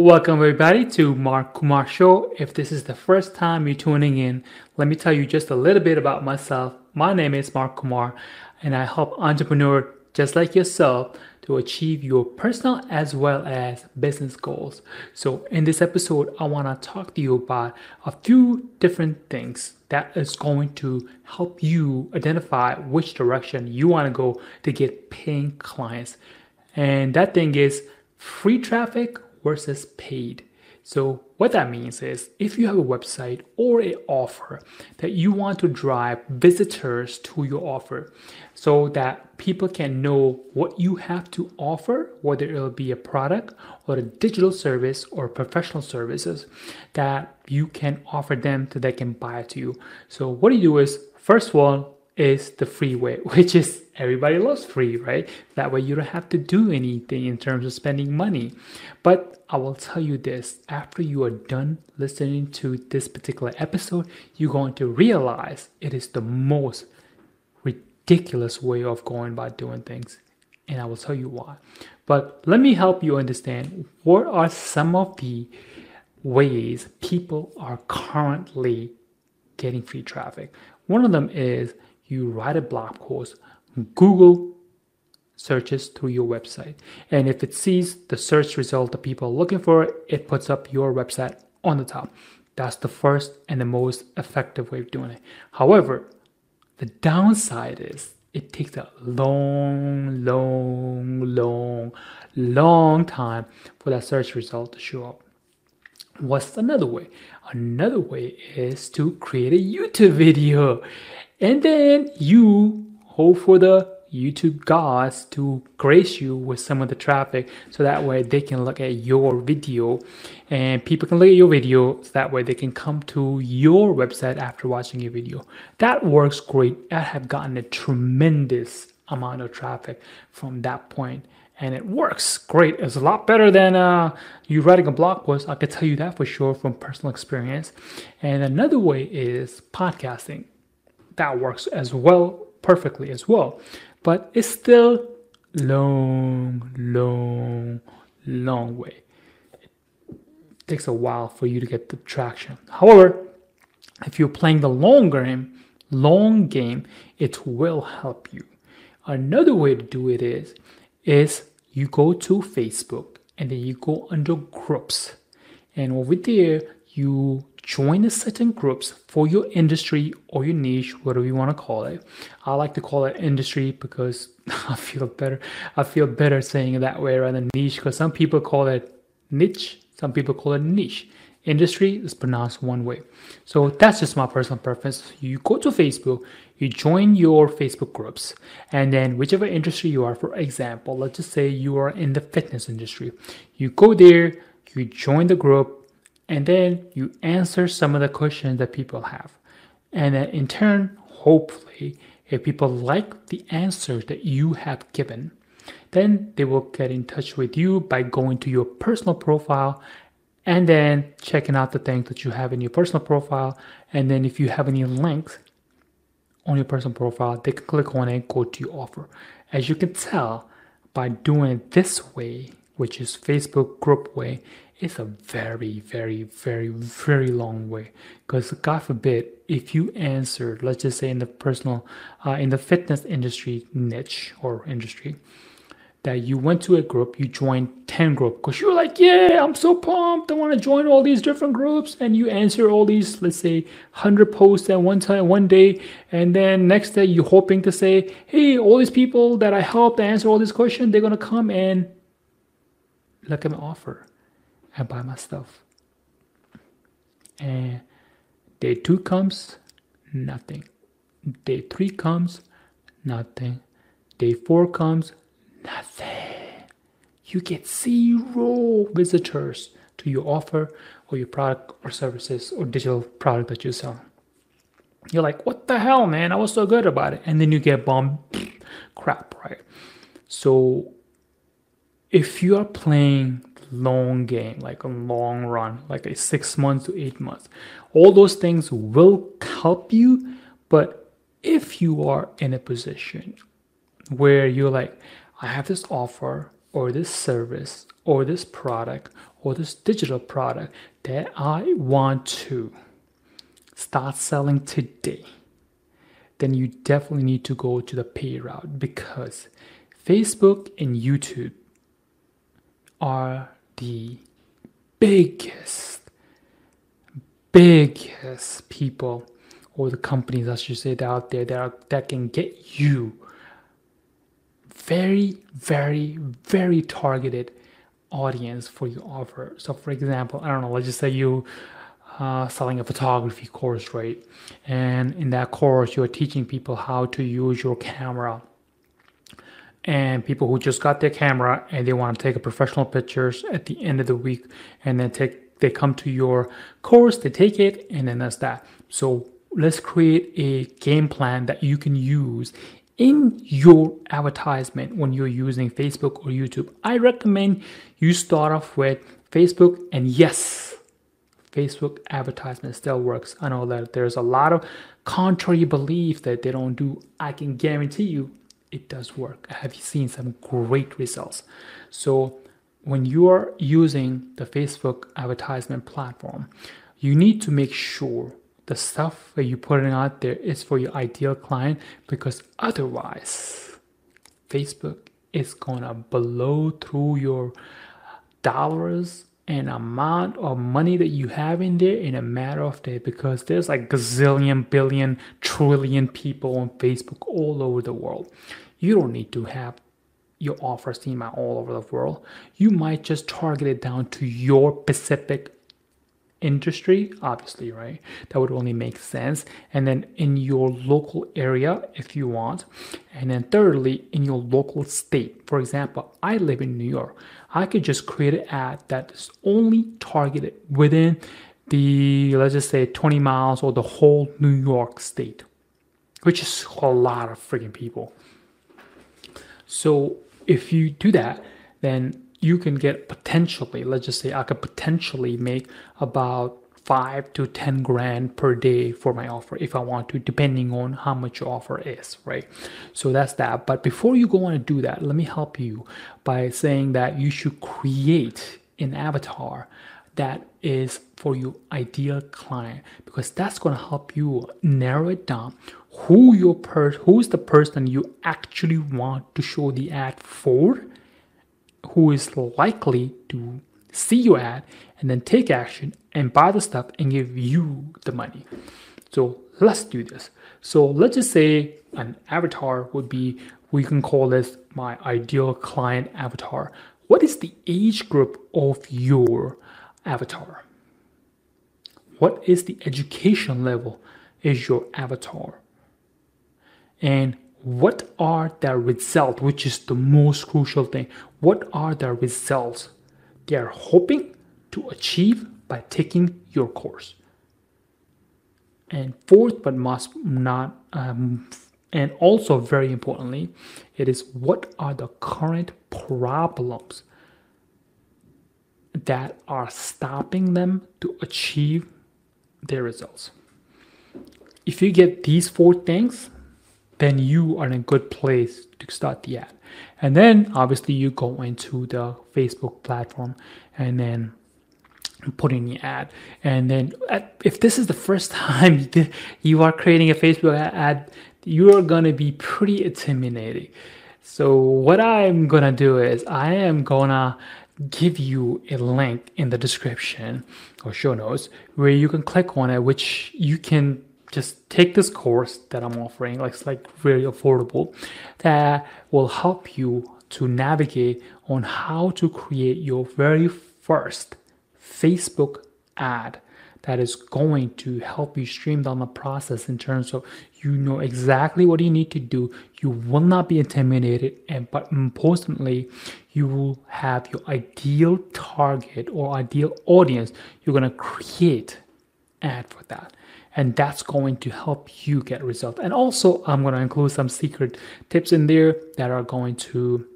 Welcome, everybody, to Mark Kumar Show. If this is the first time you're tuning in, let me tell you just a little bit about myself. My name is Mark Kumar, and I help entrepreneurs just like yourself to achieve your personal as well as business goals. So, in this episode, I want to talk to you about a few different things that is going to help you identify which direction you want to go to get paying clients. And that thing is free traffic versus paid. So what that means is if you have a website or a offer that you want to drive visitors to your offer so that people can know what you have to offer, whether it'll be a product or a digital service or professional services that you can offer them so they can buy it to you. So what you do is first one is the free way, which is everybody loves free, right? That way you don't have to do anything in terms of spending money. But I will tell you this after you are done listening to this particular episode, you're going to realize it is the most ridiculous way of going about doing things. And I will tell you why. But let me help you understand what are some of the ways people are currently getting free traffic. One of them is you write a blog post, Google searches through your website. And if it sees the search result that people are looking for, it puts up your website on the top. That's the first and the most effective way of doing it. However, the downside is it takes a long, long, long, long time for that search result to show up. What's another way? Another way is to create a YouTube video and then you hope for the YouTube gods to grace you with some of the traffic so that way they can look at your video and people can look at your video so that way they can come to your website after watching your video. That works great. I have gotten a tremendous amount of traffic from that point and it works great. It's a lot better than uh, you writing a blog post. I can tell you that for sure from personal experience. And another way is podcasting that works as well, perfectly as well. But it's still long, long, long way. It takes a while for you to get the traction. However, if you're playing the long game, long game, it will help you. Another way to do it is, is you go to Facebook and then you go under groups. And over there, you join the certain groups for your industry or your niche, whatever you want to call it. I like to call it industry because I feel better. I feel better saying it that way rather than niche because some people call it niche, some people call it niche. Industry is pronounced one way. So that's just my personal preference. You go to Facebook, you join your Facebook groups, and then whichever industry you are, for example, let's just say you are in the fitness industry, you go there, you join the group, and then you answer some of the questions that people have. And then in turn, hopefully, if people like the answers that you have given, then they will get in touch with you by going to your personal profile and then checking out the things that you have in your personal profile. And then if you have any links on your personal profile, they can click on it, go to your offer. As you can tell, by doing it this way, which is Facebook group way, it's a very, very, very, very long way. Because God forbid, if you answer, let's just say in the personal, uh, in the fitness industry niche or industry, that you went to a group, you joined 10 group because you're like, yeah, I'm so pumped. I want to join all these different groups. And you answer all these, let's say 100 posts at one time, one day. And then next day you're hoping to say, hey, all these people that I helped answer all these questions, they're going to come and look at my offer and buy my stuff. And day two comes, nothing. Day three comes, nothing. Day four comes, nothing. You get zero visitors to your offer or your product or services or digital product that you sell. You're like, what the hell, man? I was so good about it. And then you get bomb crap, right? So if you are playing long game, like a long run, like a six months to eight months. All those things will help you, but if you are in a position where you're like, I have this offer, or this service or this product or this digital product that I want to start selling today, then you definitely need to go to the pay route because Facebook and YouTube are the biggest, biggest people or the companies, I should say, that out there that, are, that can get you very, very, very targeted audience for your offer. So, for example, I don't know, let's just say you uh, selling a photography course, right? And in that course, you're teaching people how to use your camera. And people who just got their camera and they want to take a professional pictures at the end of the week, and then take they come to your course, they take it, and then that's that. So let's create a game plan that you can use in your advertisement when you're using Facebook or YouTube. I recommend you start off with Facebook, and yes, Facebook advertisement still works. I know that there's a lot of contrary belief that they don't do. I can guarantee you it does work. I have seen some great results. So when you are using the Facebook advertisement platform, you need to make sure the stuff that you're putting out there is for your ideal client because otherwise Facebook is gonna blow through your dollars and amount of money that you have in there in a matter of days because there's like gazillion billion trillion people on Facebook all over the world. You don't need to have your offer seen by all over the world. You might just target it down to your specific industry, obviously, right? That would only make sense. And then in your local area, if you want. And then thirdly, in your local state. For example, I live in New York. I could just create an ad that is only targeted within the, let's just say 20 miles or the whole New York state, which is a lot of freaking people. So if you do that, then you can get potentially, let's just say I could potentially make about five to 10 grand per day for my offer if I want to, depending on how much your offer is, right? So that's that. But before you go on to do that, let me help you by saying that you should create an avatar that is for your ideal client because that's going to help you narrow it down who your per who's the person you actually want to show the ad for who is likely to see your ad and then take action and buy the stuff and give you the money. So let's do this. So let's just say an avatar would be, we can call this my ideal client avatar. What is the age group of your avatar? What is the education level is your avatar? And what are the results, which is the most crucial thing? What are the results they are hoping to achieve by taking your course? And fourth, but must not, um, and also very importantly, it is what are the current problems that are stopping them to achieve their results. If you get these four things, then you are in a good place to start the ad. And then obviously you go into the Facebook platform and then put in the ad. And then if this is the first time you are creating a Facebook ad, you are going to be pretty intimidating. So what I'm going to do is I am going to give you a link in the description or show notes where you can click on it, which you can just take this course that I'm offering, like it's like very affordable, that will help you to navigate on how to create your very first Facebook ad that is going to help you stream down the process in terms of you know exactly what you need to do. You will not be intimidated and but importantly you will have your ideal target or ideal audience. You're going to create ad for that and that's going to help you get results. And also, I'm going to include some secret tips in there that are going to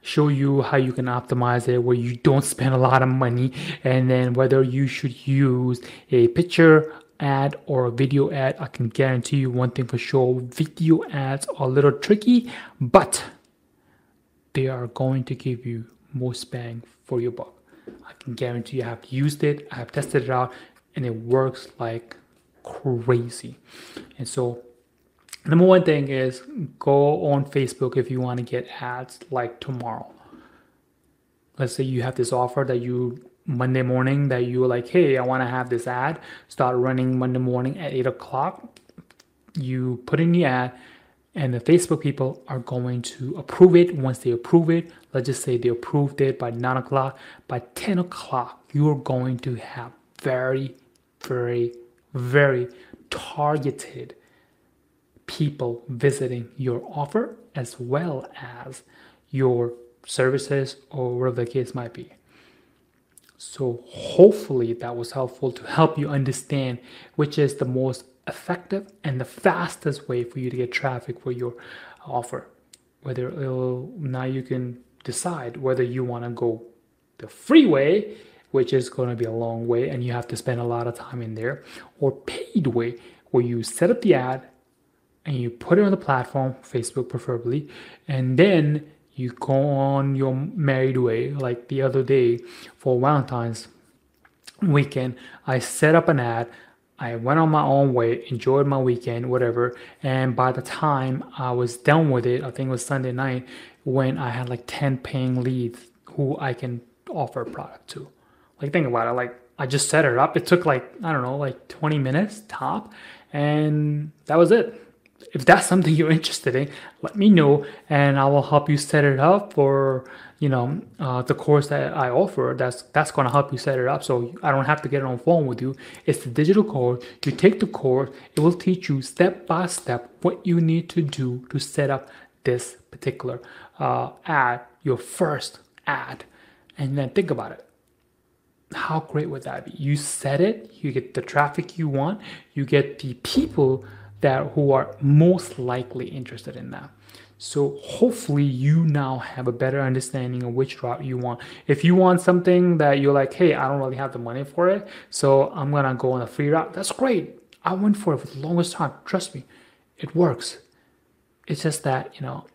show you how you can optimize it where you don't spend a lot of money and then whether you should use a picture ad or a video ad i can guarantee you one thing for sure video ads are a little tricky but they are going to give you most bang for your buck. I can guarantee you I have used it, I have tested it out, and it works like crazy. And so, number one thing is go on Facebook if you want to get ads like tomorrow. Let's say you have this offer that you Monday morning that you're like, hey, I want to have this ad start running Monday morning at eight o'clock. You put in the ad, and the Facebook people are going to approve it. Once they approve it, let's just say they approved it by nine o'clock. By 10 o'clock, you're going to have very, very, very targeted people visiting your offer as well as your services or whatever the case might be. So, hopefully, that was helpful to help you understand which is the most effective and the fastest way for you to get traffic for your offer. Whether it'll, now you can decide whether you want to go the free way, which is going to be a long way and you have to spend a lot of time in there, or paid way, where you set up the ad and you put it on the platform, Facebook preferably, and then you go on your married way. Like the other day for Valentine's weekend, I set up an ad. I went on my own way, enjoyed my weekend, whatever. And by the time I was done with it, I think it was Sunday night, when I had like 10 paying leads who I can offer product to. Like, think about it. Like, I just set it up. It took like, I don't know, like 20 minutes top. And that was it if that's something you're interested in, let me know and I will help you set it up for you know uh, the course that I offer. That's that's going to help you set it up. So I don't have to get on phone with you. It's the digital course. You take the course. It will teach you step by step what you need to do to set up this particular uh, ad, your first ad, and then think about it how great would that be? You set it, you get the traffic you want, you get the people that who are most likely interested in that. So hopefully you now have a better understanding of which route you want. If you want something that you're like, hey, I don't really have the money for it, so I'm gonna go on a free route. That's great. I went for it for the longest time. Trust me, it works. It's just that you know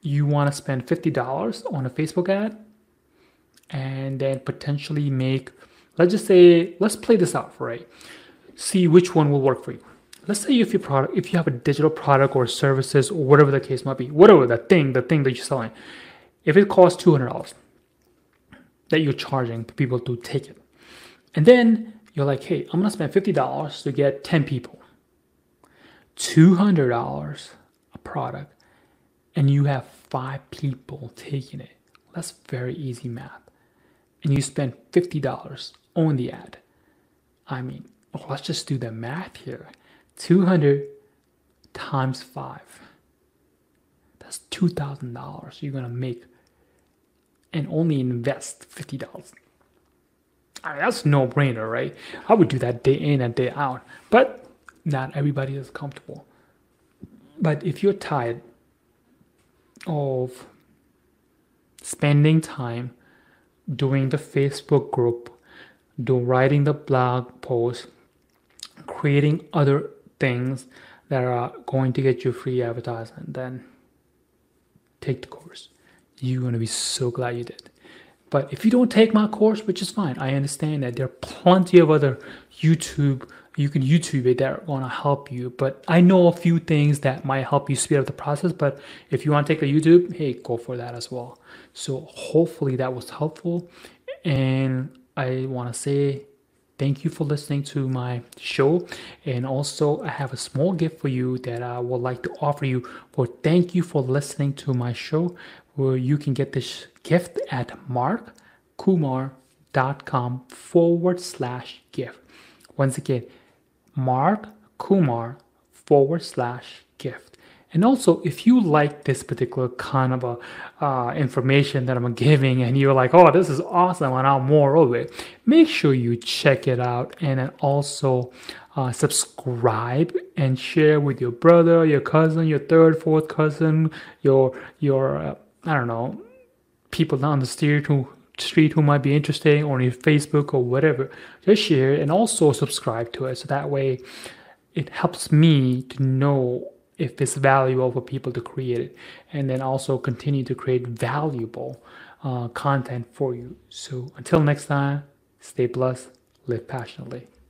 you want to spend fifty dollars on a Facebook ad, and then potentially make. Let's just say, let's play this out right. See which one will work for you. Let's say if you product if you have a digital product or services or whatever the case might be whatever the thing the thing that you're selling. If it costs $200 that you're charging people to take it. And then you're like hey i'm gonna spend $50 to get 10 people. $200 a product and you have five people taking it. That's very easy math and you spend $50 on the ad i mean oh, let's just do the math here 200 times 5. That's $2,000 you're going to make and only invest $50. I mean, that's no brainer, right? I would do that day in and day out, but not everybody is comfortable. But if you're tired of spending time doing the Facebook group, do writing the blog post, creating other things that are going to get you free advertisement, then take the course. You're going to be so glad you did. But if you don't take my course, which is fine, I understand that there are plenty of other YouTube, you can YouTube it that are going to help you. But I know a few things that might help you speed up the process. But if you want to take the YouTube, hey, go for that as well. So hopefully that was helpful. And I want to say Thank you for listening to my show. And also, I have a small gift for you that I would like to offer you for thank you for listening to my show, where you can get this gift at markkumar.com forward slash gift. Once again, Mark Kumar forward slash gift. And also, if you like this particular kind of a, uh, information that I'm giving and you're like, oh, this is awesome, and I want more of it, make sure you check it out and then also uh, subscribe and share with your brother, your cousin, your third, fourth cousin, your your uh, I don't know, people down the street who street who might be interested on your Facebook or whatever. Just share and also subscribe to it so that way it helps me to know if it's valuable for people to create it, and then also continue to create valuable uh, content for you. So until next time, stay blessed, live passionately.